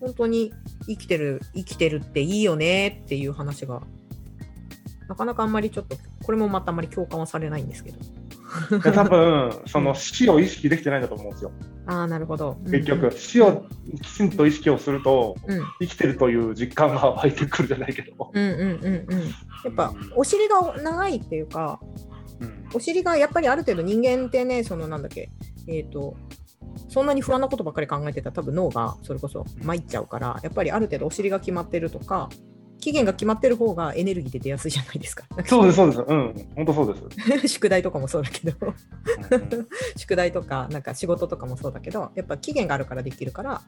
本当に生きてる生きてるっていいよねっていう話がなかなかあんまりちょっとこれもまたあんまり共感はされないんですけど。で多分その死を意識できてないんだと思うんですよ。ああなるほど。結局、死をきちんと意識をすると、うん。生きてるという実感が湧いてくるじゃないけど。うんうんうんうん。やっぱお尻が長いっていうかうん。お尻がやっぱりある程度人間ってねそのなんだっけえっ、とそんなに不安なことばっかり考えてたら多分脳がそれこそ参っちゃうからやっぱりある程度お尻が決まってるとか期限が決まってる方がエネルギーで出やすいじゃないですか。そうです、そうです。うん、本当そうです。宿題とかもそうだけどうん 宿題とかなんか仕事とかもそうだけどやっぱ期限があるからできるから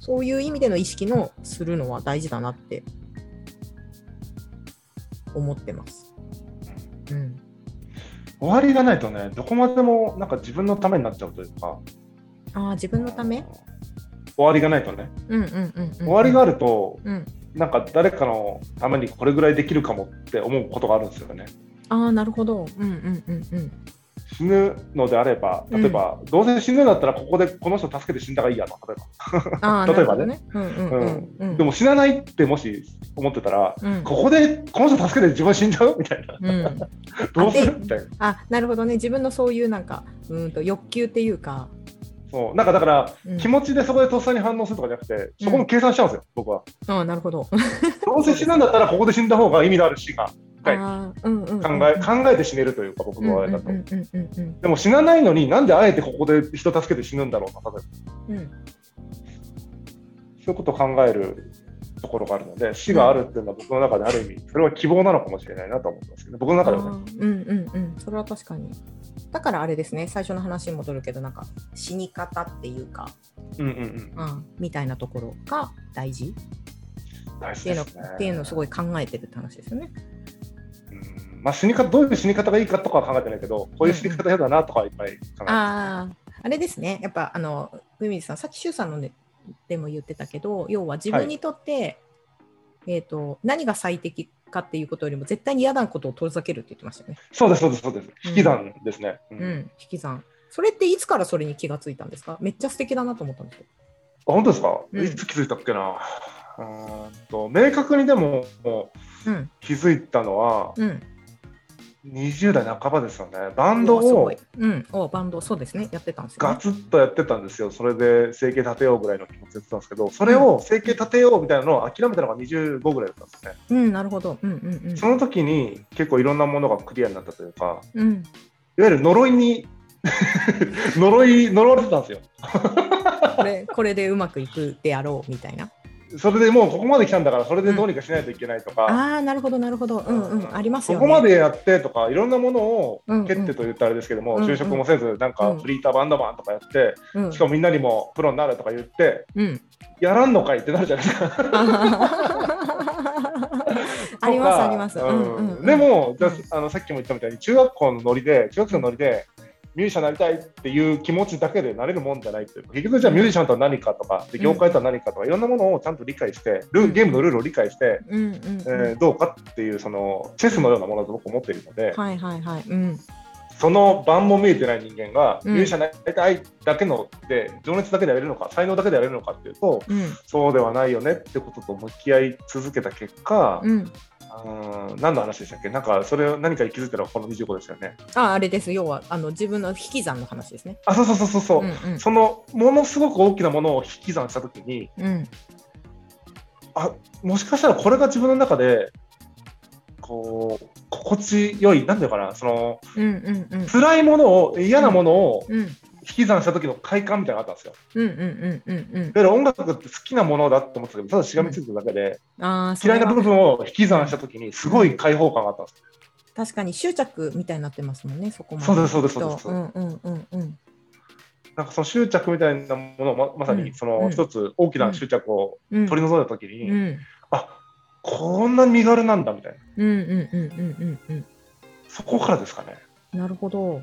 そういう意味での意識のするのは大事だなって思ってます。うん、終わりがないとね、どこまでもなんか自分のためになっちゃうというか、ああ自分のため？終わりがないとね、うんうんうんうん、終わりがあると、うん、なんか誰かのためにこれぐらいできるかもって思うことがあるんですよね。ああなるほど。うんうんうんうん。死ぬのであれば、例えば、どうせ死ぬんだったらここでこの人助けて死んだ方がいいやと、例えば。例えばねね。うんうんうんうん。でも死なないってもし思ってたら、うんここでこの人助けて自分死んじゃう？みたいな。うん、どうすでるみたいな。あなるほどね自分のそういうなんかうーんと欲求っていうか、そうなんかだから、うん気持ちでそこでとっさに反応するとかじゃなくて、そこも計算しちゃうんですよ、僕は。ああなるほど。どうせ死ぬんだったらここで死んだ方が意味のある死 がはい考え考えて死ねるというか、僕の場合だと。うんうんうんうんうんでも死なないのになんであえてここで人助けて死ぬんだろうな、例えば。うんそういうことを考えるところがあるので、死があるっていうのは僕の中である意味、それは希望なのかもしれないなと思ってますけど、僕の中ではね。うんうんうんそれは確かにだからあれですね最初の話に戻るけどなんか死に方っていうか、うんうんうん。うん、みたいなところが大事？大っていうの事ね。っていうのをすごい考えてるって話ですよね。うんまあ、死に方どういう死に方がいいかとかは考えてないけど、こういう死に方嫌だなとかはいっぱい考えてます。あああれですねやっぱあの海水さんさっき周さんのででも言ってたけど要は自分にとって、えー、と何が最適かっていうことよりも絶対に嫌なことを遠ざけるって言ってましたよね。そうです、そうです、そうです。引き算ですね。うんうん、引き算。それっていつからそれに気がついたんですか？めっちゃ素敵だなと思ったんですよ。あ本当ですか、うんいつ気づいたっけな？うーんと明確にでもうん、気づいたのはうん。20代半ばですよね。バンドを。うん、おバンド、そうですね。やってたんですよ、ね。ガツッとやってたんですよ。それで生計立てようぐらいの気持ちでやってたんですけど、それを生計立てようみたいなのを諦めたのが25ぐらいだったんですね。うん、なるほど。うんうんうん。その時に結構いろんなものがクリアになったというか、うん、いわゆる呪いに 呪い呪われてたんですよ。これこれでうまくいくであろうみたいな。それでもうここまで来たんだからそれでどうにかしないといけないとか、ああ、なるほど、なるほど。うんうん、ありますそよね。こまでやってとかいろんなものをうんうん蹴ってと言ったらあれですけども、うんうん就職もせずなんかうんフリーターバンドマンとかやって、うんしかもみんなにもプロになるとか言ってうん。やらんのかいってなるじゃないですか。あります、あります。ううんんうんうんで、も、じゃうんああのさっきも言ったみたいに中学校のノリで中学生のノリでミュージシャンになりたいっていう気持ちだけでなれるもんじゃないというか結局じゃあミュージシャンとは何かとかで業界とは何かとかいろんなものをちゃんと理解してルーゲームのルールを理解して、うんうんうんえーどうかっていうそのチェスのようなものだと僕は思っているので、はいはいはい。うん。その盤も見えてない人間が、うんミュージシャンになりたいだけので情熱だけでやれるのか才能だけでやれるのかっていうとうんそうではないよねってことと向き合い続けた結果、うん。うん。何の話でしたっけ？なんかそれを何かに気づいたらこの25ですよね。あ、あれです。要はあの自分の引き算の話ですね。あそうそうそうそう。そう、うんうん。そのものすごく大きなものを引き算した時にうん。あもしかしたらこれが自分の中でこう心地よいなんていうのかな？そのうんうんうん。辛いものを嫌なものをうん引き算した時の快感みたいなのがあったんですよ。うんうんうんうんうん。だから音楽って好きなものだと思ってたけどただしがみついてるだけで、ああ、嫌いな部分。分を引き算した時にすごい解放感があったんですよ。確かに執着みたいになってますもんね、そこまで。そうですそうですそうですうんうんうんうん。なんかその執着みたいなものをままさうんにその一つ大きな執着をうん取り除いた時に、うんあこんな身軽なんだみたいなうんうんうんうんうんうん。そこからですかね。なるほど。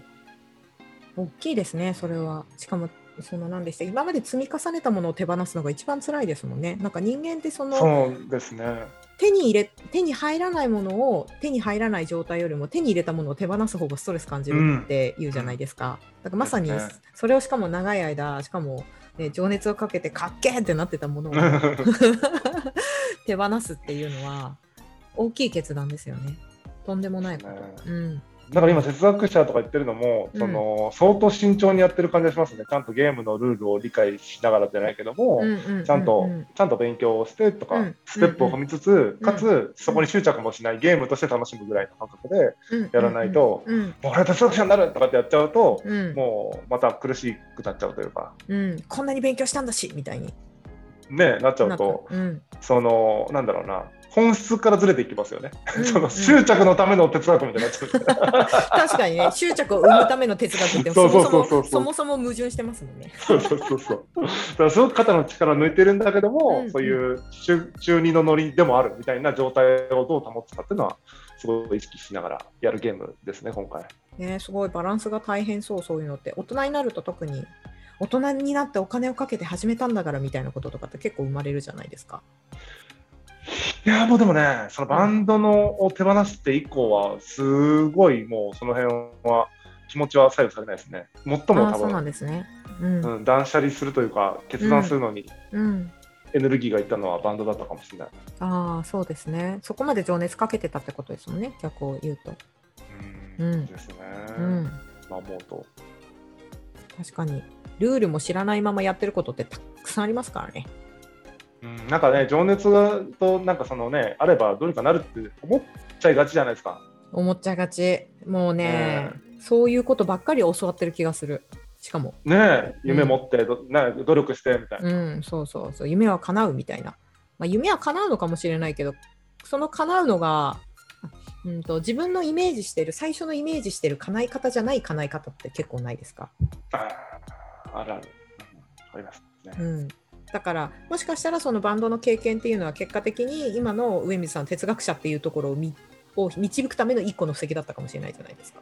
大きいですね、それは。しかもそのなんでした今まで積み重ねたものを手放すのが一番辛いですもんね。なんか人間ってそのそうですね。手に入れ手に入らないものを手に入らない状態よりも手に入れたものを手放す方がストレス感じるって言うじゃないですか。だからまさにそれをしかも長い間しかも、ね、情熱をかけてかっけーってなってたものを 手放すっていうのは大きい決断ですよね。とんでもないこと。ねうんだから今、哲学者とか言ってるのも、うん。その相当慎重にやってる感じがしますね。ちゃんとゲームのルールを理解しながらじゃないけども、ちゃんと、ちゃんと勉強をしてとか、うん。ステップを踏みつつ、かつ、そこに執着もしないゲームとして楽しむぐらいの感覚でやらないと、うん。うん。もう俺は哲学者になるとかってやっちゃうと、うん。もうまた苦しくなっちゃうというか、うん。こんなに勉強したんだしみたいに。ね、なっちゃうなと、うん。その、なんだろうな、本質からずれていきますよね。うんその執着のための哲学みたいになっちゃう。確かにね執着を生むための哲学ってそもそうそうそうそもそもそも矛盾してますもんね。そうそうそうそう。だからすごく肩の力を抜いてるんだけども、うんそういう中中二のノリでもあるみたいな状態をどう保つかっていうのは、すごい意識しながらやるゲームですね、今回。ねすごいバランスが大変そうそういうのって大人になると特に大人になってお金をかけて始めたんだからみたいなこととかって結構生まれるじゃないですか。いやもうでもね、そのバンドのを手放して以降は、すごいもうその辺は気持ちは左右されないですね。最も多ああそうなん分、ですね。うんうん、断捨離するというか、決断するのにうんエネルギーがいったのはバンドだったかもしれない。ああそうですね。そこまで情熱かけてたってことですもんね逆を言うと。ううんですね。うんまあ思うと。確かにルールも知らないままやってることってたくさんありますからね。うん、なんかね、情熱がとなんかそのね、あればどうにかなるって思っちゃいがちじゃないですか。思っちゃいがち。もうねねそういうことばっかり教わってる気がする。しかも。ねえ、夢持ってど、ね、努力してみたいな。うん、そうそうそう。夢は叶うみたいな。まあ、夢は叶うのかもしれないけど、その叶うのが、うんと、自分のイメージしてる、最初のイメージしてる叶い方じゃない叶い方って結構ないですか？あーあるある。うんありますね。うん。だから、もしかしたらそのバンドの経験っていうのは結果的に今の上水さん哲学者っていうところをみを導くための一個の布石だったかもしれないじゃないですか。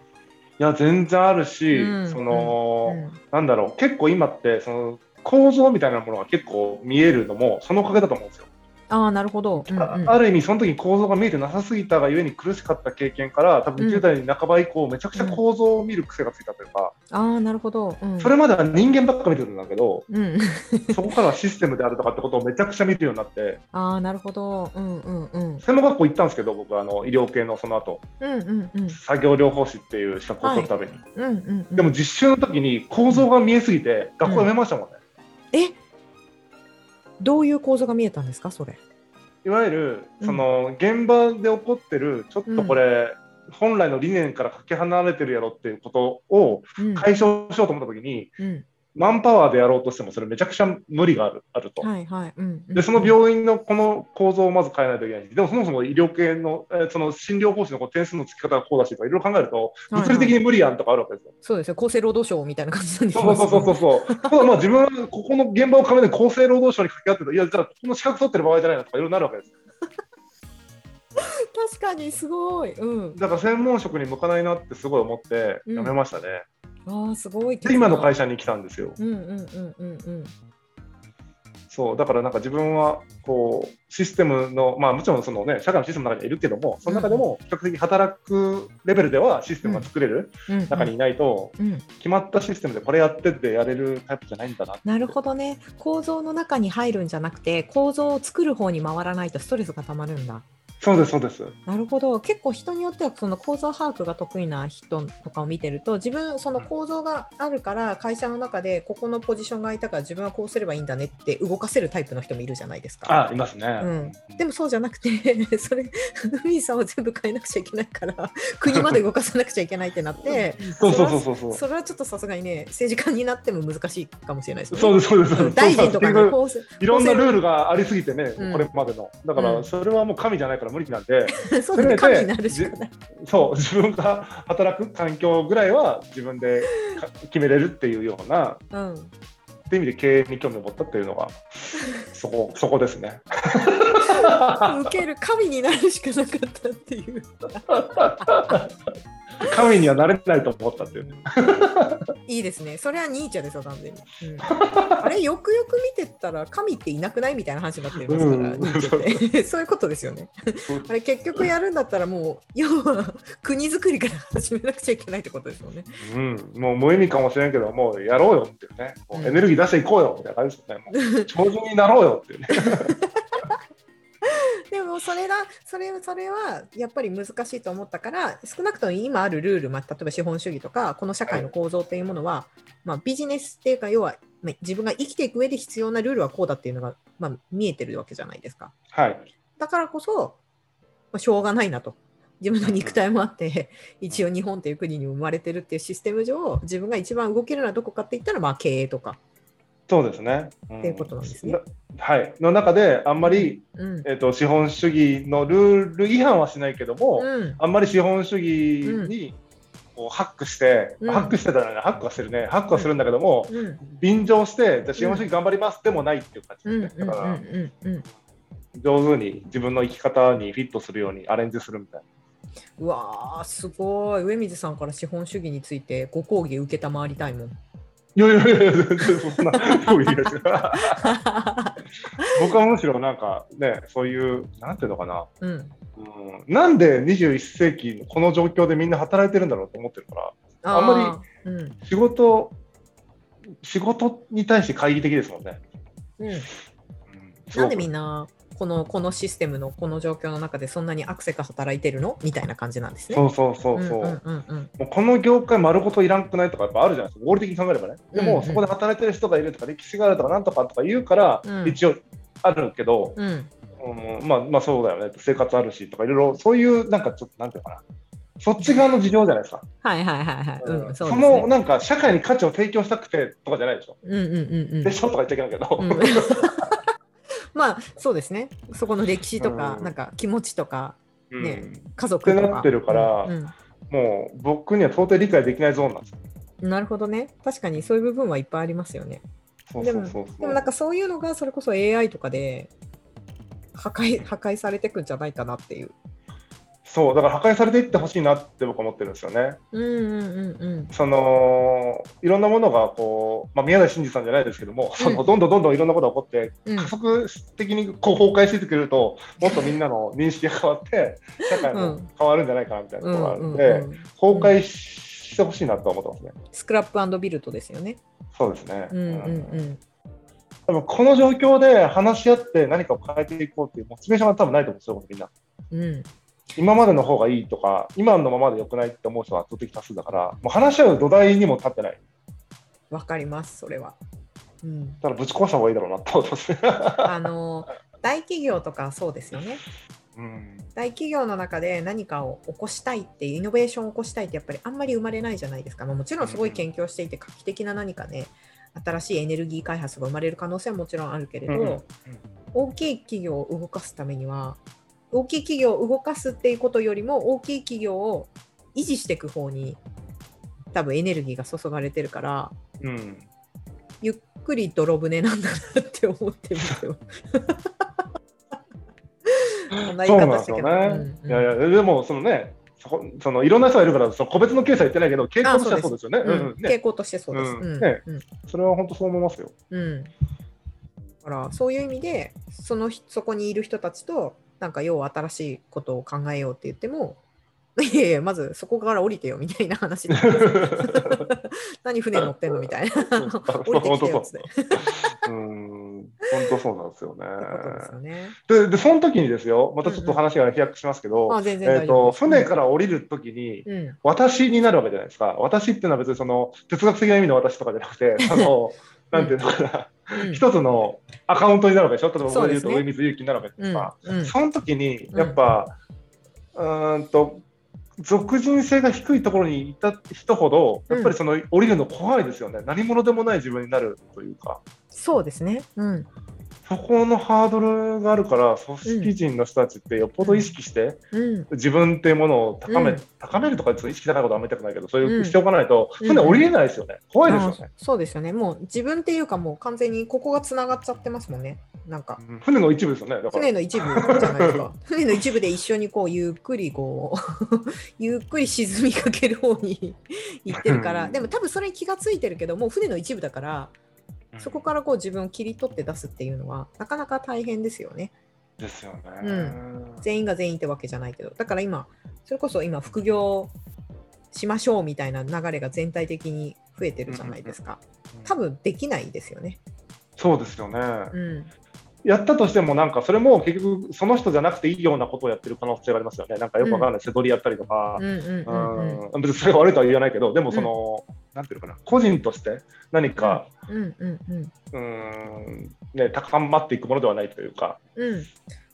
いや、全然あるし、うんその、うんなんだろう、結構今って、その構造みたいなものが結構見えるのも、そのおかげだと思うんですよ。ああ、なるほど。うんうんあある意味、その時に構造が見えてなさすぎたがゆえに苦しかった経験から、多分うん10代半ば以降、めちゃくちゃ構造を見る癖がついたというか、ああ、なるほど。うん、それまでは人間ばっか見てるんだけど、うん。そこからはシステムであるとかってことをめちゃくちゃ見るようになって、ああ、なるほど。うんうんうん。専門学校行ったんですけど、僕、あの医療系のその後うんうんうん。作業療法士っていう資格を取るために。うんうんうん、でも実習の時に構造が見えすぎて、学校辞めましたもんね。えどういう構造が見えたんですかそれ？いわゆるうん。その現場で起こってるちょっとこれ、本来の理念からかけ離れてるやろっていうことをうん。解消しようと思った時に、うん、マンパワーでやろうとしてもそれめちゃくちゃ無理があるあると。はいはい。うんうんでその病院のこの構造をまず変えないといけないし、でもそもそも医療系の、えーその診療報酬のこう点数の付き方がこうだしとか、いろいろ考えると、はいはい物理的に無理やんとかあるわけですよ。そうですよ。厚生労働省みたいな感じなんですそうそうそうそうそう。ただまあ自分はここの現場を変えて厚生労働省に掛け合ってたいや、じゃあこの資格取ってる場合じゃないなとかいろいろなるわけですよ。確かにすごい。うん。だから専門職に向かないなってすごい思ってうん辞めましたね。ああ、すごい。で、今の会社。社に来たんですよ。うんうんうんうんうん。そう、だからなんか自分はこうシステムの、まあもちろんそのね、社会のシステムの中にはいるけども、その中でも比較的働くレベルではシステムが作れるうん中にいないと、うん、決まったシステムでこれやってってやれるタイプじゃないんだな。なるほどね構造の中に入るんじゃなくて構造を作る方に回らないとストレスがたまるんだそうです、そうです。なるほど結構人によってはその構造把握が得意な人とかを見てると自分その構造があるから会社の中でここのポジションが空いたから自分はこうすればいいんだねって動かせるタイプの人もいるじゃないですか。あ、いますね。うん、でもそうじゃなくて それ海さんは全部変えなくちゃいけないから国まで動かさなくちゃいけないってなって そうそうそうそうそう。それはちょっとさすがにね政治家になっても難しいかもしれないですね。そうです、そうです。大臣とかのいろんなルールがありすぎてね、うんこれまでの。だかうんら、それはもう神じゃないから無理なんで、そうだね。そう、自分が働く環境ぐらいは自分でか決めれるっていうような、うん、っていう意味で経営に興味を持ったっていうのが、そこ、そこですね。受ける神になるしかなかったっていう。神にはなれないと思ったっていうね。いいですね。それはニーチェですよ、完全に。うん、あれ、よくよく見てったら、神っていなくないみたいな話になってますから、うんニーチェって。そういうことですよね。あれ、結局やるんだったら、もう、要は国づくりから始めなくちゃいけないってことですよね。うん、もう無意味かもしれんけど、もうやろうよっていうね、もうエネルギー出していこうよみたいな感じですよね。もう超人になろうよっていうね。でもそれだそれそれはやっぱり難しいと思ったから少なくとも今あるルール、まあ、例えば資本主義とかこの社会の構造っていうものは、まあ、ビジネスっていうか要は、まあ、自分が生きていく上で必要なルールはこうだっていうのが、まあ、見えてるわけじゃないですか。はい。だからこそ、まあ、しょうがないなと。自分の肉体もあって、一応日本っていう国に生まれてるっていうシステム上、自分が一番動けるのはどこかって言ったら、まあ経営とかそうですね。んっていうことなんですねなはい。の中で、あんまり、うん。えっと資本主義のルール違反はしないけども、うん。あんまり資本主義にこうハックして、うんハックしてたらね、ハックはしてるね、ハックはするんだけども、うん。便乗して、じゃあ資本主義頑張りますでもないっていう感じ。だから、うん。うん。上手に自分の生き方にフィットするようにアレンジするみたいな。うわー、すごい。上水さんから資本主義についてご講義受けたまわりたいもん。いやいやいや、全然そんな、そういや僕はむしろなんかね、そういう、なんていうのかな、うん。うん、なんで21世紀のこの状況でみんな働いてるんだろうと思ってるから、あんまり。うん。仕事、に対して懐疑的ですもんね。うん。うん、なんでみんなこのこのシステムのこの状況の中でそんなにアクセク働いてるの？みたいな感じなんですね。そうそうそうそう。んうんうんうんもうこの業界丸ごといらんくないとかやっぱあるじゃないですか、合理的に考えればね。でも、そこで働いてる人がいるとか、歴史があるとか、なんとかとか言うから、うん一応あるけど、うんうん、まあまあそうだよね、生活あるしとか、いろいろ、そういうなんかちょっと、なんていうのかな、そっち側の事情じゃないですか。はいはいはいはい。うん、そそうねの。なんか社会に価値を提供したくてとかじゃないでしょ。うんうんうんうんでしょとか言っちゃいけないけど。うんまあそうですね。そこの歴史とか、うんなんか気持ちとか、うんね家族とか。ってなってるからうんもう僕には到底理解できないゾーンなんですよ。うんなるほどね。確かにそういう部分はいっぱいありますよね。そうそうそうそうでもなんかそういうのがそれこそ AI とかで破壊破壊されていくんじゃないかなっていう。そう、だから破壊されていってほしいなって僕は思ってるんですよね。うんうんうんうん。そのいろんなものがこう、まあ、宮台真司さんじゃないですけども、そのどんどんどんどんいろんなことが起こって、うん加速的にこう崩壊してくると、もっとみんなの認識が変わって、社会も変わるんじゃないかなみたいなところがあるので、崩壊してほしいなとは思ってますね。スクラップビルドですよね。そうですね。うんうんうん。多分この状況で話し合って何かを変えていこうっていうモチベーションは多分ないと思うんですよ、みんな。うん、今までの方がいいとか、今のままで良くないって思う人は圧倒的多数だから、もう話し合う土台にも立ってない。わかります、それは。うん、だからぶち壊した方がいいだろうなってますね。あの大企業とかそうですよね。うん大企業の中で何かを起こしたいってイノベーションを起こしたいってやっぱりあんまり生まれないじゃないですか、まあ、もちろんすごい研究をしていて画期的な何かね新しいエネルギー開発が生まれる可能性はもちろんあるけれど、うんうん大きい企業を動かすためには大きい企業を動かすっていうことよりも大きい企業を維持していく方に多分エネルギーが注がれてるからうんゆっくり泥船なんだなって思ってますよ。こんな言そうい方したけど。なんですよね。うんうんいやいや、でも、そのね、そのいろんな人がいるから、その個別のケースは言ってないけど、傾向としてはそうですよね。傾向としてそうです。うんうんねうんそれは本当そう思いますよ。うんだからそういう意味でその人そこにいる人たちとなんか要は新しいことを考えようって言ってもいやいやまずそこから降りてよみたいな話で 何船乗ってんのみたいな降りてきてよっつってうん、本当そうなんですよね。でね。で、でその時にですよ、またちょっと話が飛躍しますけど。船から降りる時に、うん私になるわけじゃないですか。私っていうのは別にその哲学的な意味の私とかじゃなくて、あの、なんていうのかな、うん一つのアカウントになるわけでしょ？例えば僕で言うと上水祐樹になるわけですか。うんうんその時に、やっぱ、うーんと、属人性が低いところにいた人ほど、やっぱりその降りるの怖いですよね。何者でもない自分になるというか。そうですね。うんそこのハードルがあるから、組織人の人たちってよっぽど意識して、うん自分っていうものを高め,、うん高めるとか、ちょっと意識高いことはあんまりたくないけど、そういううんしておかないと、うん船降りれないですよね。怖いですよね。あそうですよね。もう自分っていうかもう完全にここがつながっちゃってますもんね。なんかうん船の一部ですよね。船の一部じゃないですか。船の一部で一緒にこうゆっくりこう ゆっくり沈みかける方に行ってるから、う んでも多分それに気がついてるけどもう船の一部だからそこからこう自分を切り取って出すっていうのはなかなか大変ですよね。ですよね。うん全員が全員ってわけじゃないけどだから今それこそ今副業しましょうみたいな流れが全体的に増えてるじゃないですか。多分できないですよね。そうですよね。うん、やったとしても、なんかそれも結局、その人じゃなくていいようなことをやってる可能性がありますよね。なんかよくわかんない、背取りやったりとか。う、んうんうんうん。うん。別にそれが悪いとは言わないけど、でもその、なんていうのかな、個人として何か、うんうんうんうん、ね、高まっていくものではないというか、うん、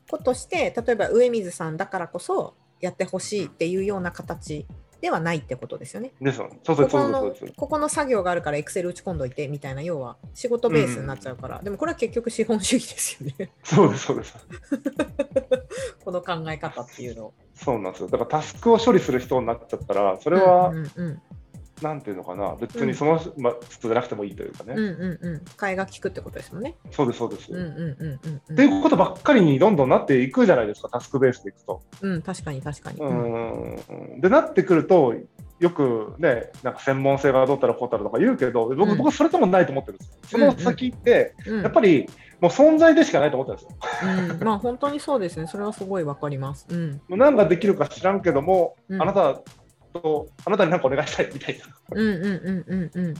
ことして例えば上水さんだからこそやってほしいっていうような形ではないってことですよね。で。そうそうここのそうですそうです。ここの作業があるからエクセル打ち込んどいてみたいな要は仕事ベースになっちゃうから、でもこれは結局資本主義ですよねそうです、そうです。この考え方っていうの。そうなんですよ。だからタスクを処理する人になっちゃったら、それは、うんうんなんていうのかな、別にその、まあ、人じゃなくてもいいというかね。うんうんうんうん替えが利くってことですもんね。そうです、そうです。うんうんうんうんっていうことばっかりにどんどんなっていくじゃないですか、タスクベースでいくと。うん、うん、確かに確かに。ううんんでなってくると、よくね、なんか専門性がどうたらこうたらとか言うけど、僕,、うん僕はそれともないと思ってるんですよ。その先って、うんやっぱりもう存在でしかないと思ってるんですよ。うん、まあ本当にそうですね。それはすごいわかります。うん もう何ができるか知らんけども、うんあなたと、あなたに何かお願いしたいみたいな。うんうんうんうんうん。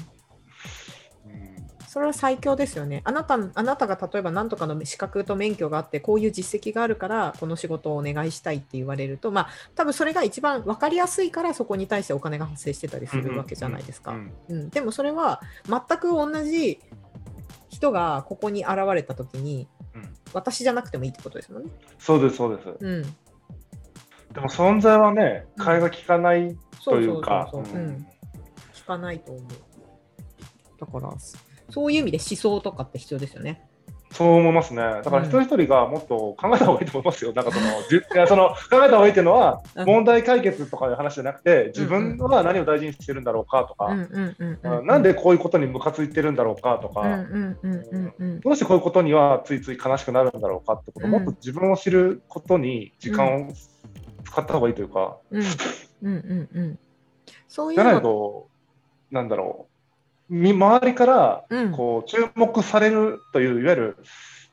それは最強ですよね。あなたあなたが例えば何とかの資格と免許があって、こういう実績があるから、この仕事をお願いしたいって言われると、まあ、多分それが一番分かりやすいから、そこに対してお金が発生してたりするわけじゃないですか。でもそれは全く同じ人がここに現れたときに、うん私じゃなくてもいいってことですもんね。そうです、そうです。うん、でも存在はね、うん。替えが利かないとそうそうういか。そうそう、ううん。ん、聞かないと思う。だから、そういう意味で思想とかって必要ですよね。そう思いますね。だから一人一人がもっと考えた方がいいと思いますよ。なんかその、じいやその考えた方がいいっていうのは、うん。問題解決とかいう話じゃなくて、自分は何を大事にしてるんだろうかとか、なんでこういうことにムカついてるんだろうかとか、どうしてこういうことにはついつい悲しくなるんだろうかってこと、うんもっと自分を知ることに時間を使った方がいいというか、うん。うんうんうん。そういじゃないと、なんだろう、み周りからうん。こう注目されるという、いわゆる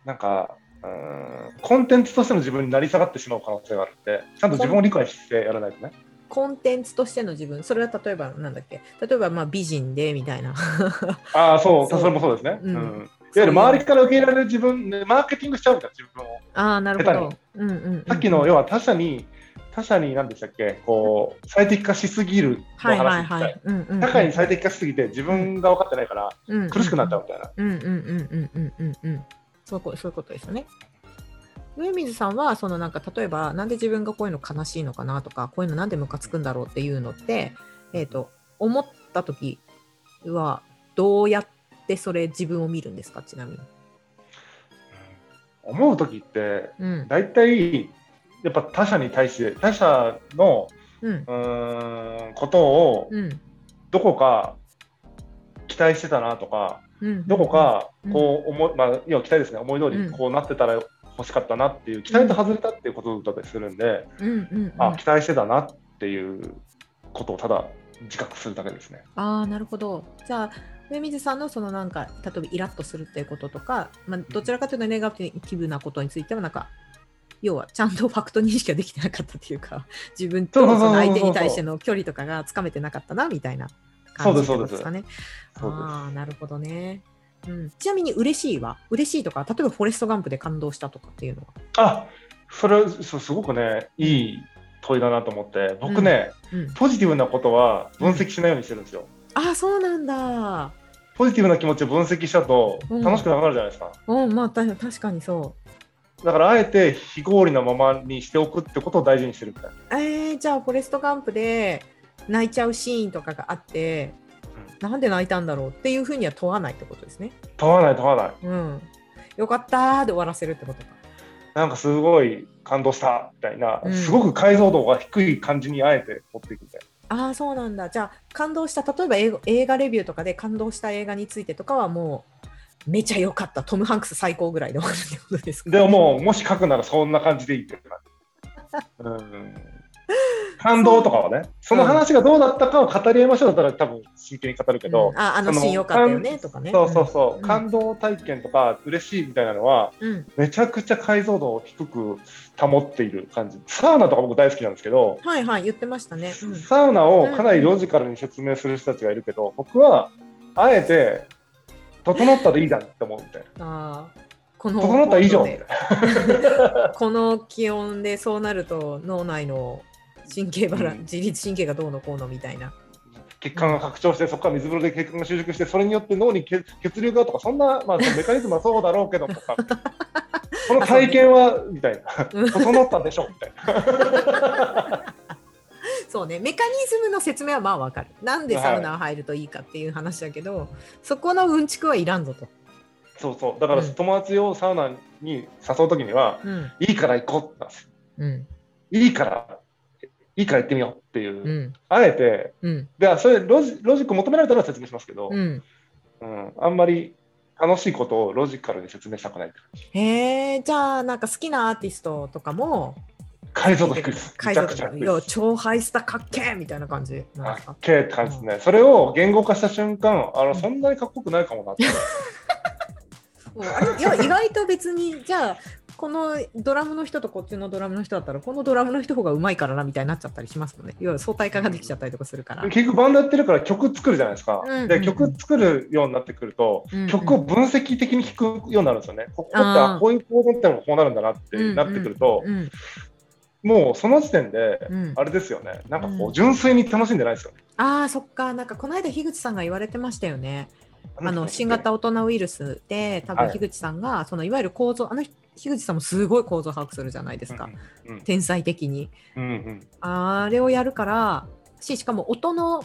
なんか、うんコンテンツとしての自分になり下がってしまう可能性があるんで、ちゃんと自分を理解してやらないとね。コンテンツとしての自分。それは例えばなんだっけ？例えばまあ美人でみたいな。ああ、そう、それもそうですね。ううん。んいわゆる周りから受け入れられる自分、マーケティングしちゃうみたいな、自分を。ああなるほど、うんうんうん、さっきの、要は他者に、他者に何でしたっけ、こう、最適化しすぎるの話社会に最適化しすぎて自分が分かってないからうん苦しくなっちゃうみたいな。うんうんうんうんうんうんうん。そういうことそういうことですよね。上水さんはそのなんか例えばなんで自分がこういうの悲しいのかなとかこういうのなんでムカつくんだろうっていうのって、えー、と思った時はどうやってそれ自分を見るんですか？ちなみに。思う時ってうん。大体やっぱ他者に対して他者のうん。うーんことをうん。どこか期待してたなとかうん。どこかうん。こう思い、まあ要は期待ですね。思い通りうん。こうなってたら欲しかったなっていう期待と外れたっていうことだったりするんで、うんうんうん。あ期待してたなっていうことをただ自覚するだけですね。ああなるほど。じゃあ上水さんのそのなんか例えばイラッとするっていうこととか、まあ、どちらかというとネガティブなことについてはなんか要はちゃんとファクト認識ができてなかったっていうか 自分とその相手に対しての距離とかがつかめてなかったなみたいな感じですかね。そうですああなるほどね。うん、ちなみに嬉しいは？嬉しいとか例えばフォレストガンプで感動したとかっていうのは？あそれそうすごくねいい問いだなと思って僕ね、うん、ポジティブなことは分析しないようにしてるんですよ。ああそうなんだ。ポジティブな気持ちを分析しちゃうとうん楽しくなくなるじゃないですか。うんまあた確かにそう。だからあえて非合理なままにしておくってことを大事にしてるみたいな。えー、じゃあフォレストガンプで泣いちゃうシーンとかがあって、なんで泣いたんだろうっていうふうには問わないってことですね。問わない問わない。うん。よかったーで終わらせるってことか。なんかすごい感動したみたいな、うんすごく解像度が低い感じにあえて持っていくみたいああ、そうなんだ。じゃあ感動した、例えば映画レビューとかで感動した映画についてとかはもうめちゃ良かった、トム・ハンクス最高ぐらいで終わるってことですか？でももう、もし書くならそんな感じでいいって感じ。うん。感動とかはね、その話がどうだったかを語り合いましょうだったら多分真剣に語るけど、うん。ああのそシーン良かったよねとかね。そうそうそう、ん。感動体験とか嬉しいみたいなのは、うん。めちゃくちゃ解像度を低く保っている感じ。サウナとか僕大好きなんですけど、はいはい、言ってましたね。うん。サウナをかなりロジカルに説明する人たちがいるけど、僕はあえて、整ったでいいじゃんって思うみたいな。あーこの整ったら以上 この気温でそうなると脳内の神経バラン、うん自律神経がどうのこうのみたいな。血管が拡張して、そこから水風呂で血管が収縮して、それによって脳に血血流がとか、そんな、まあ、メカニズムはそうだろうけどとか、この体験は、みたいうんな、整ったでしょみたいな。そうね、メカニズムの説明はまあわかる。なんでサウナ入るといいかっていう話だけど、そこのうんちくはいらんぞと。そうそう、だからうん友達をサウナに誘うときには、うん。いいから行こうってうん。いいから、いいから行ってみようっていう、うん。あえて、うん。ではそれロジ、ロジック求められたら説明しますけど、うん。うんあんまり楽しいことをロジカルに説明したくない。へえ、じゃあなんか好きなアーティストとかも、解像度低いです。めちゃ解像度いやくちゃ低いです。超ハイスタかっけーみたいな感じなんですかかっけーって感じですね。それを言語化した瞬間、あのそんなにかっこよくないかもなって。うんあれいや意外と別にじゃあこのドラムの人とこっちのドラムの人だったらこのドラムの人方がうまいからなみたいになっちゃったりしますもんねいわゆる相対化ができちゃったりとかするから、結局バンドやってるから曲作るじゃないですか。うんうんうんで曲作るようになってくると、うんうん曲を分析的に弾くようになるんですよね。ここってこういうコードってのがこうなるんだなってなってくると、うんもうその時点で、うん。あれですよね。なんかこうん。う純粋に楽しんでないですよね。あーそっか。なんかこの間樋口さんが言われてましたよね。あの新型大人ウイルスで多分はい。樋口さんが、そのいわゆる構造あの樋口さんもすごい構造把握するじゃないですか、うん天才的に。うんうん。あれをやるからししかも音の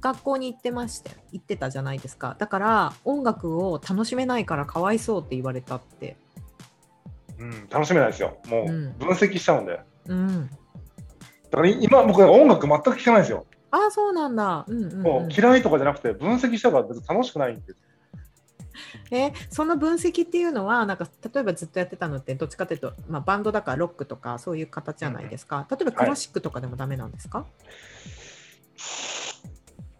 学校に行ってまして行ってたじゃないですか。だから音楽を楽しめないからかわいそうって言われたって。うんうん楽しめないですよ。もううん。分析しちゃうんで。うん。だから今僕音楽全く聴かないんですよ。ああそうなんだ。うんうん、もう、うん嫌いとかじゃなくて分析したから別に楽しくないんです。えその分析っていうのはなんか例えばずっとやってたのってどっちかというと、まあ、バンドだからロックとかそういう形じゃないですか、例えばクラシックとかでもダメなんですか、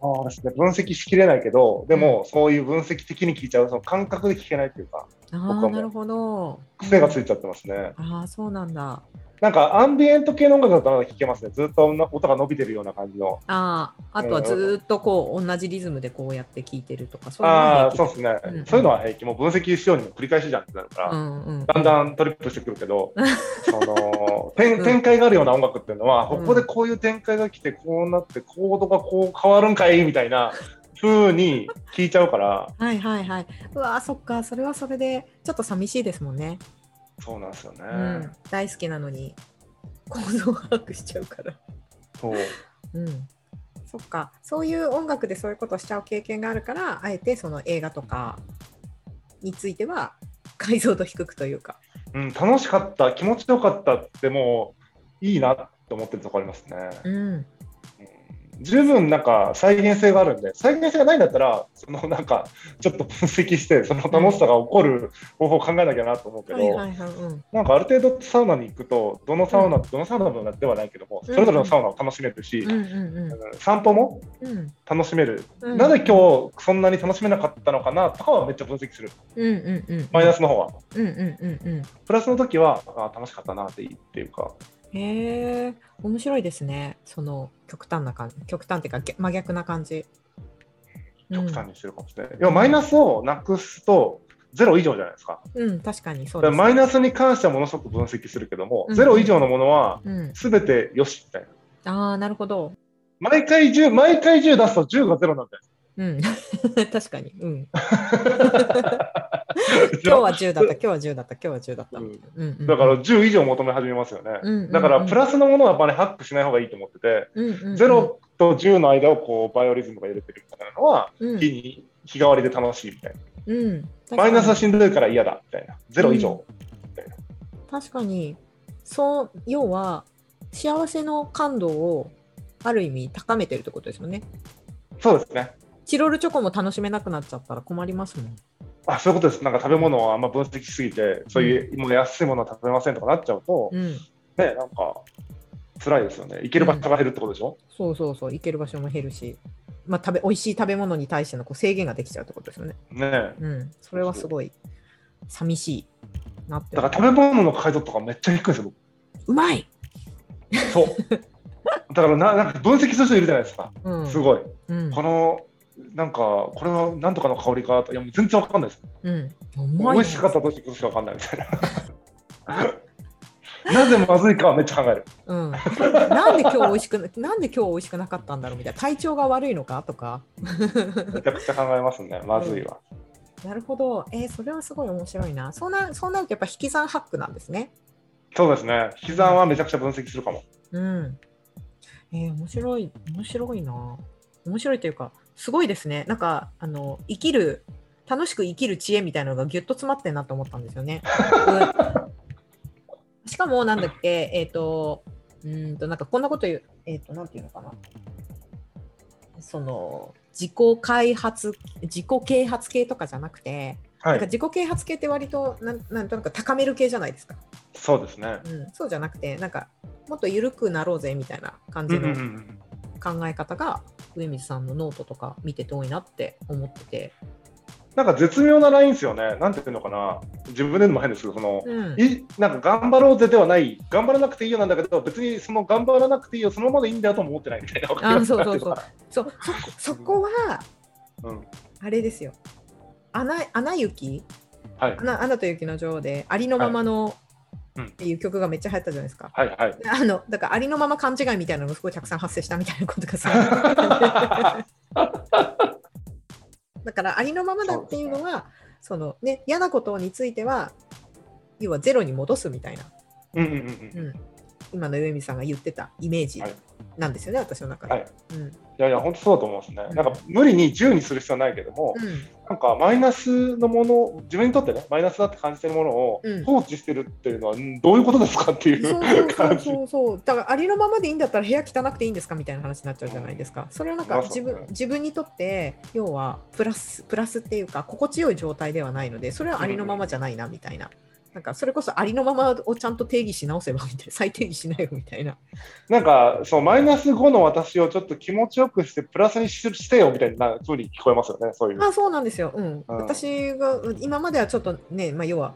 そうですね、分析しきれないけど、でも、そういう分析的に聞いちゃう、その感覚で聞けないっていうか、あなるほど。癖がついちゃってますね。ああそうなんだなんか、アンビエント系の音楽だとまだ聞けますね。ずっと音が伸びてるような感じの。あああとはずーっとこう同じリズムでこうやって聴いてるとかそういうのああ、はそうですね、うん。そういうのは平気。もう分析しようにも繰り返しじゃんってなるから、うんうん、だんだんトリップしてくるけど、その展展開があるような音楽っていうのは、うんここでこういう展開が来て、こうなって、コードがこう変わるんかいみたいな風に聞いちゃうから、はいはいはい。うわーそっか、それはそれでちょっと寂しいですもんね。そうなんですよね。うん、大好きなのに構造を把握しちゃうから。そううん。そっか、そういう音楽でそういうことをしちゃう経験があるから、あえてその映画とかについては解像度低くというか。うん、楽しかった、気持ちよかったって、もういいなって思ってるとこありますね。うん。うん十分なんか再現性があるんで、再現性がないんだったら、そのなんかちょっと分析して、その楽しさが起こる方法を考えなきゃなと思うけど。なんかある程度サウナに行くと、どのサウナ、どのサウナではないけども、それぞれのサウナを楽しめるし、うんうん散歩もうん。うん楽しめる、うんなぜ今日そんなに楽しめなかったのかなとかはめっちゃ分析する、うんうんうん。マイナスの方は。うんうんうんうん。プラスの時は、あ楽しかったなっていいっていうか、へえ、面白いですね。その極端な感じ、極端っていうか逆真逆な感じ。極端にしてるかもしれない。要はマイナスをなくすと、ゼロ以上じゃないですか。うん、うん、確かにそうです。だからマイナスに関してはものすごく分析するけども、うんゼロ以上のものはうん、全てよしみたいな。ああ、なるほど。毎回10、毎回10出すと10がゼロなんだよ。うん、確かに。うん。今日は10だった、今日は10だった、今日は10だった。ううんんうん、だから10以上求め始めますよね。うんうんうんだからプラスのものはやっぱりハックしない方がいいと思ってて、うんうんうん、0と10の間をこうバイオリズムが揺れてるみたいなのは、うん、日に日替わりで楽しいみたいな。うん、マイナスは確しんどいから嫌だみたいな。ゼロ以上。かに確かに、そう、要は、幸せの感度をある意味高めてるってことですよね。そうですね。チロルチョコも楽しめなくなっちゃったら困りますもん。あそういうことです。なんか食べ物をあんま分析しすぎて、そういうもう安いものは食べませんとかなっちゃうと、うん、ね、なんか辛いですよね。行ける場所が減るってことでしょ、そうそうそう、行ける場所も減るし、まあ、食べ美味しい食べ物に対してのこう制限ができちゃうってことですよね。ねうん、それはすごい寂しいなって。だから食べ物の解像度がめっちゃ低いんですよ、うまい、僕そう。だからななんか分析する人いるじゃないですか。うんすごい。うんこのなんかこれはなんとかの香りかといやもう全然わかんないです。うん、美味しかったとしてしかわかんないみたいな。なぜまずいかはめっちゃ考える。うん、なんで今日美味しくななんで今日美味しくなかったんだろうみたいな体調が悪いのかとかめちゃくちゃ考えますね。まずいわ。なるほどえーそれはすごい面白いなそうなそうなるとやっぱ引き算ハックなんですねそうですね。引き算はめちゃくちゃ分析するかも。うんえー面白い面白いな面白いというかすごいですねなんかあの生きる楽しく生きる知恵みたいなのがぎゅっと詰まってんなと思ったんですよね。うんしかもなんだっけえっ、とうーんとなんかこんなこと言うえっ、となんていうのかなその自己開発自己啓発系とかじゃなくて、はい。なんか自己啓発系って割となんなんとなく高める系じゃないですか、そうですね。うん、そうじゃなくてなんかもっと緩くなろうぜみたいな感じのん考え方が上水さんのノートとか見てて多いなって思ってて、なんか絶妙なラインですよね。なんていうのかな。自分でも変ですけど、その、うん、いなんか頑張ろうぜではない、頑張らなくていいよなんだけど、別にその頑張らなくていいよ、そのままでいいんだよとも思ってないみたいな。あそうそうそうそうそそこはうん。あれですよアナアナ雪？はいア。ナアナと雪の女王でありのままの、うんっていう曲がめっちゃ流行ったじゃないですか。はいはい。あのだからありのまま勘違いみたいなのがすごいたくさん発生したみたいなことがさ。だからありのままだっていうのはそのね嫌なことについては要はゼロに戻すみたいな、うんうんうん今の上水さんが言ってたイメージ。はいなんですよね、私の中で。はい。うん。いやいや、本当そうだと思うんですね。なんか無理に10にする必要はないけども、うん。なんかマイナスのもの、自分にとってね、マイナスだって感じてるものをうん。放置してるっていうのは、んどういうことですかっていそううそう感じ。そうそうだからありのままでいいんだったら部屋汚くていいんですかみたいな話になっちゃうじゃないですか。それはなんか自分自分にとって要はプラスプラスっていうか心地よい状態ではないのでそれはありのままじゃないなみたいな。なんかそれこそありのままをちゃんと定義し直せばみたいな再定義しないよみたいな。なんか、そう、マイナス5の私をちょっと気持ちよくして、プラスにししてよみたいな風に聞こえますよね、そういう。あそうなんですよ、うんうん私が今まではちょっとね、まあ、要は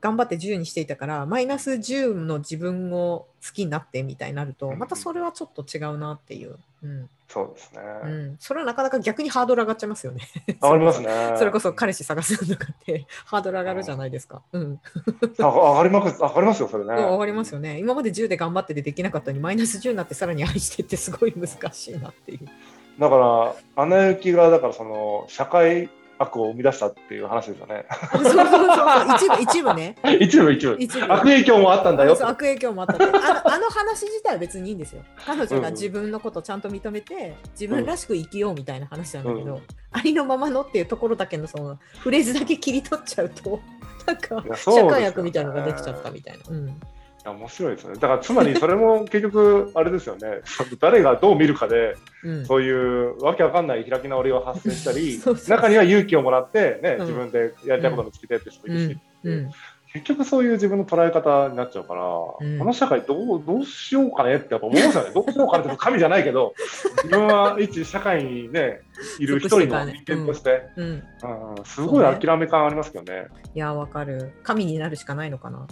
頑張って10にしていたからマイナス10の自分を好きになってみたいになるとまたそれはちょっと違うなっていう、うんそうですね。うん、それはなかなか逆にハードル上がっちゃいますよね。上がりますね。それこそ彼氏探すのとかって ハードル上がるじゃないですか。うん、あ上がります、上がりますよ、それね。上がりますよね。今まで10で頑張っててできなかったのにマイナス10になってさらに愛してってすごい難しいなっていう。だから、アナ雪が、だからその、社会悪を生み出したっていう話ですよね。そうそうそう一部一部ね。一部一部。一部 悪影響もあったんだよ。悪影響もあったあの あの話自体は別にいいんですよ。彼女が自分のことをちゃんと認めて自分らしく生きようみたいな話なんだけど、うんありのままのっていうところだけのそのフレーズだけ切り取っちゃうとなんか社会悪みたいなのができちゃったみたいな。うんいや面白いですよね。だからつまりそれも結局あれですよね。誰がどう見るかでうん。そういうわけわかんない開き直りが発生したり 中には勇気をもらってね、うん。自分でやりたいこと見つけてって人もいるし、うん。結局そういう自分の捉え方になっちゃうから、ん。この社会どうどうしようかねってやっぱ思うんですよね。どうしようかねって神じゃないけど 自分は一社会にねいる一人の人間として、うん、うん。すごい諦め感ありますけどね。いやわかる。神になるしかないのかな。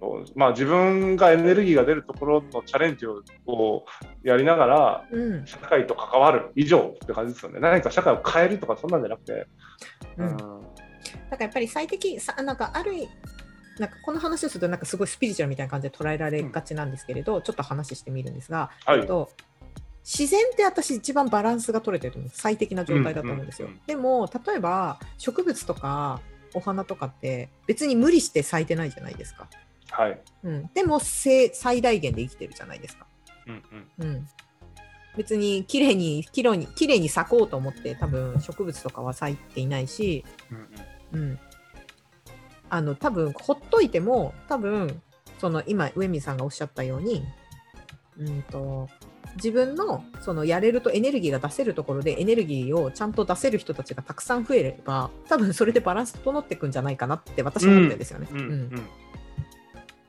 そうまあ、自分がエネルギーが出るところのチャレンジをこうやりながらうん。社会と関わる以上って感じですよね。何か社会を変えるとかそんなんじゃなくて。うん。うん。だからやっぱり最適さなんかある意なんかこの話をするとなんかすごいスピリチュアルみたいな感じで捉えられがちなんですけれど、ちょっと話してみるんですが、はい。と自然って私一番バランスが取れてると思う最適な状態だと思うんですよ、うんうんうん。でも例えば植物とかお花とかって別に無理して咲いてないじゃないですか、はい。うん、でもせ最大限で生きてるじゃないですか、うんうん。うん、別に綺麗に綺麗に綺麗に咲こうと思って多分植物とかは咲いていないし、うんうん。うん、あの多分ほっといても多分その今上水さんがおっしゃったように、うん、と自分のそのやれるとエネルギーが出せるところでエネルギーをちゃんと出せる人たちがたくさん増えれば多分それでバランス整っていくんじゃないかなって私は思ってるんですよね。うんううんん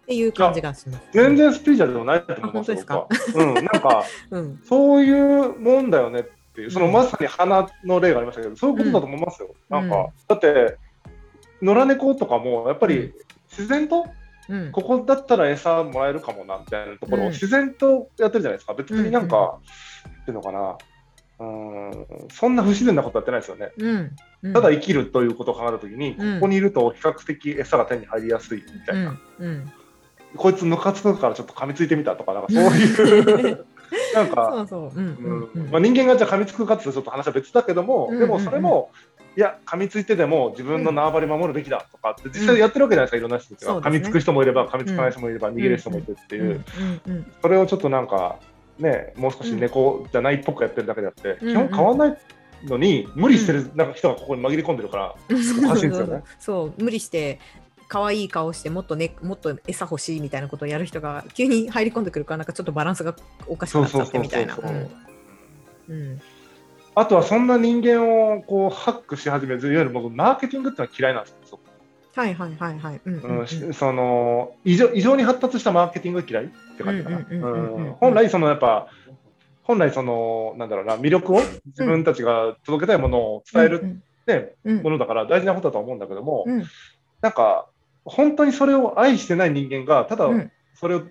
っていう感じがします。全然スピリチュアルでもないと思いますですか？うん、なんか、うん。そういうもんだよねっていう、そのうんまさに花の例がありましたけど、そういうことだと思いますよ。うんなん。か、だって、野良猫とかも、やっぱりうん。自然と、うん。ここだったら餌もらえるかもなみたいなところをうん自然とやってるじゃないですか。別になんうんか、っていうのかな。うんそんな不自然なことやってないですよね。うん。うん。ただ生きるということを考えたときに、うん。ここにいると比較的餌が手に入りやすいみたいな。うんうんこいつムカつくからちょっと噛みついてみたとか、なんかそういう、なんか、人間がじゃあ噛みつくかってちょっと話は別だけども、うんでもそれも、いや、噛みついてでも自分の縄張り守るべきだとかって、実際やってるわけじゃないですか、いろんな人たちが。ね。噛みつく人もいれば、噛みつかない人もいれば、逃げる人もいてっていう、うんうんうん。それをちょっとなんか、ね、もう少し猫じゃないっぽくやってるだけであって、うん基本変わんないのに、無理してるなんか人がここに紛れ込んでるから、おかしいんですよね。そう無理して可愛い顔してもっとねもっと餌欲しいみたいなことをやる人が急に入り込んでくるからなんかちょっとバランスがおかしくなっちゃってみたいな。あとはそんな人間をこうハックし始める、いわゆる僕、マーケティングってのは嫌いなんですよ。はいはいはいはい。うんうんうん。うんしその異常異常に発達したマーケティングが嫌いって感じ。かな。本来そのやっぱ本来そのなんだろうな魅力を自分たちが届けたいものを伝える、ねものだから大事なことだと思うんだけども、うん。なんか本当にそれを愛してない人間がただうんそれを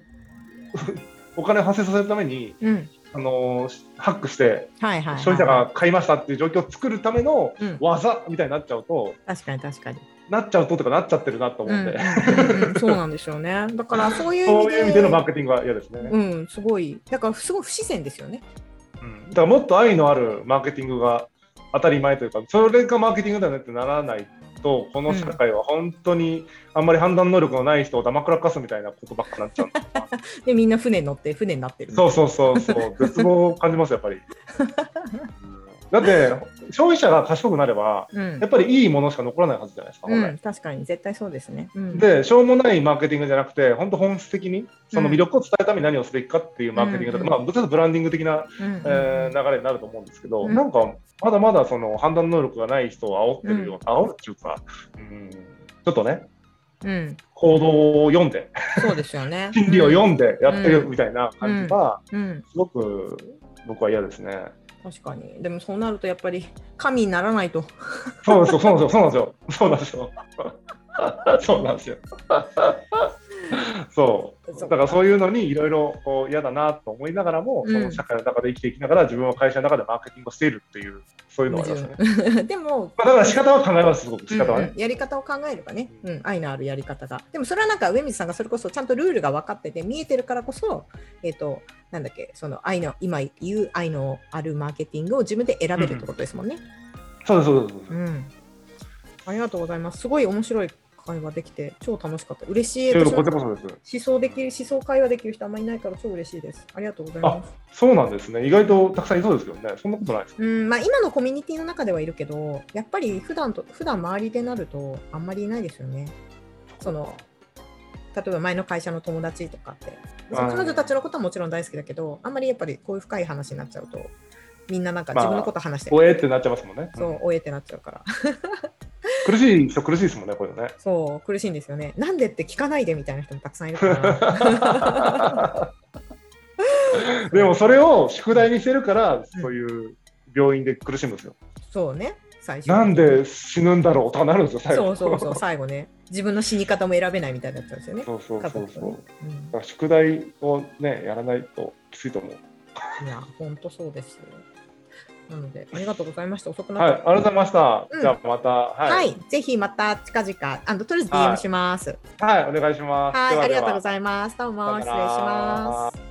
お金を発生させるためにうんあのハックしてはいはいはい消費者が買いましたっていう状況を作るためのうん技みたいになっちゃうと確かに確かに。なっちゃうととかなっちゃってるなと思うんで、うんうんうんそうなんですよね。だから そういう意味でそういう意味でのマーケティングは嫌ですね。うんすごいだからすごい不自然ですよね。うんだからもっと愛のあるマーケティングが当たり前というか、それがマーケティングだよねってならないと、この社会は本当にあんまり判断能力のない人をだまくらかすみたいなことばっかになっちゃう。でみんな船に乗って船になってる。そうそうそうそう、絶望を感じます、やっぱり。うんだって、消費者が賢くなれば、うん。やっぱりいいものしか残らないはずじゃないですか、うん、確かに絶対そうですね。うん、で、しょうもないマーケティングじゃなくて、本当本質的に、その魅力を伝えるために何をすべきかっていうマーケティングだと、うんまあ、どちらかというとブランディング的なうん。えー流れになると思うんですけど、うん。なんかまだまだその判断能力がない人を煽ってるような、煽るっていうか、うん、ちょっとね、うん、行動を読んで、そうですよね。心理を読んでやってるみたいな感じが、うん、すごく僕は嫌ですね。確かに。でもそうなるとやっぱり神にならないと。そうなんですよ、そうなんですよ、そうなんですよ。そうなんですよ。そう。だからそういうのにいろいろこう嫌だなと思いながらも、うんその社会の中で生きていきながら自分は会社の中でマーケティングをしているっていう、そういうのがありますね。でも、まあ、だから仕方は考えます、すごく仕方はねうんうん。やり方を考えればね、うん、愛のあるやり方が。でもそれはなんか上水さんがそれこそちゃんとルールが分かってて見えてるからこそ、えっ、と、なんだっけ、その愛の、今言う愛のあるマーケティングを自分で選べるってことですもんね。そうです、そうです。そうですうん。ありがとうございます。すごい面白い会話できて、超楽しかった。嬉しい。思想できる、思想会話できる人あんまりいないから超嬉しいです。ありがとうございます。そうなんですね。意外とたくさんいそうですけどね。そんなことないです。うん、まあ今のコミュニティの中ではいるけど、やっぱり普段と、普段周りでなるとあんまりいないですよね。その、例えば前の会社の友達とかって、その彼女たちのことはもちろん大好きだけど、あんまりやっぱりこういう深い話になっちゃうと、みんななんか自分のこと話して、おえってなっちゃいますもんね。そう、おえってなっちゃうから。苦しい人苦しいですもんね、これね。そう、苦しいんですよね。なんでって聞かないでみたいな人もたくさんいるから。でもそれを宿題にしてるから、そういう病院で苦しむんですよ。そうね、最初。なんで死ぬんだろうとかなるんですよ、最後。そうそうそう、最後ね。自分の死に方も選べないみたいになっちゃうんですよね。そうそう家そうそう。うん宿題をね、やらないときついと思う。いや、本当そうです。なので、ありがとうございました。遅くなはい、っちゃった。ありがとうございました。うんじゃあまた、ははい、ぜひまた近々、あのとりあえずはい DM します。はい、お願いします。はい、ありがとうごいざいます。どうも、失礼します。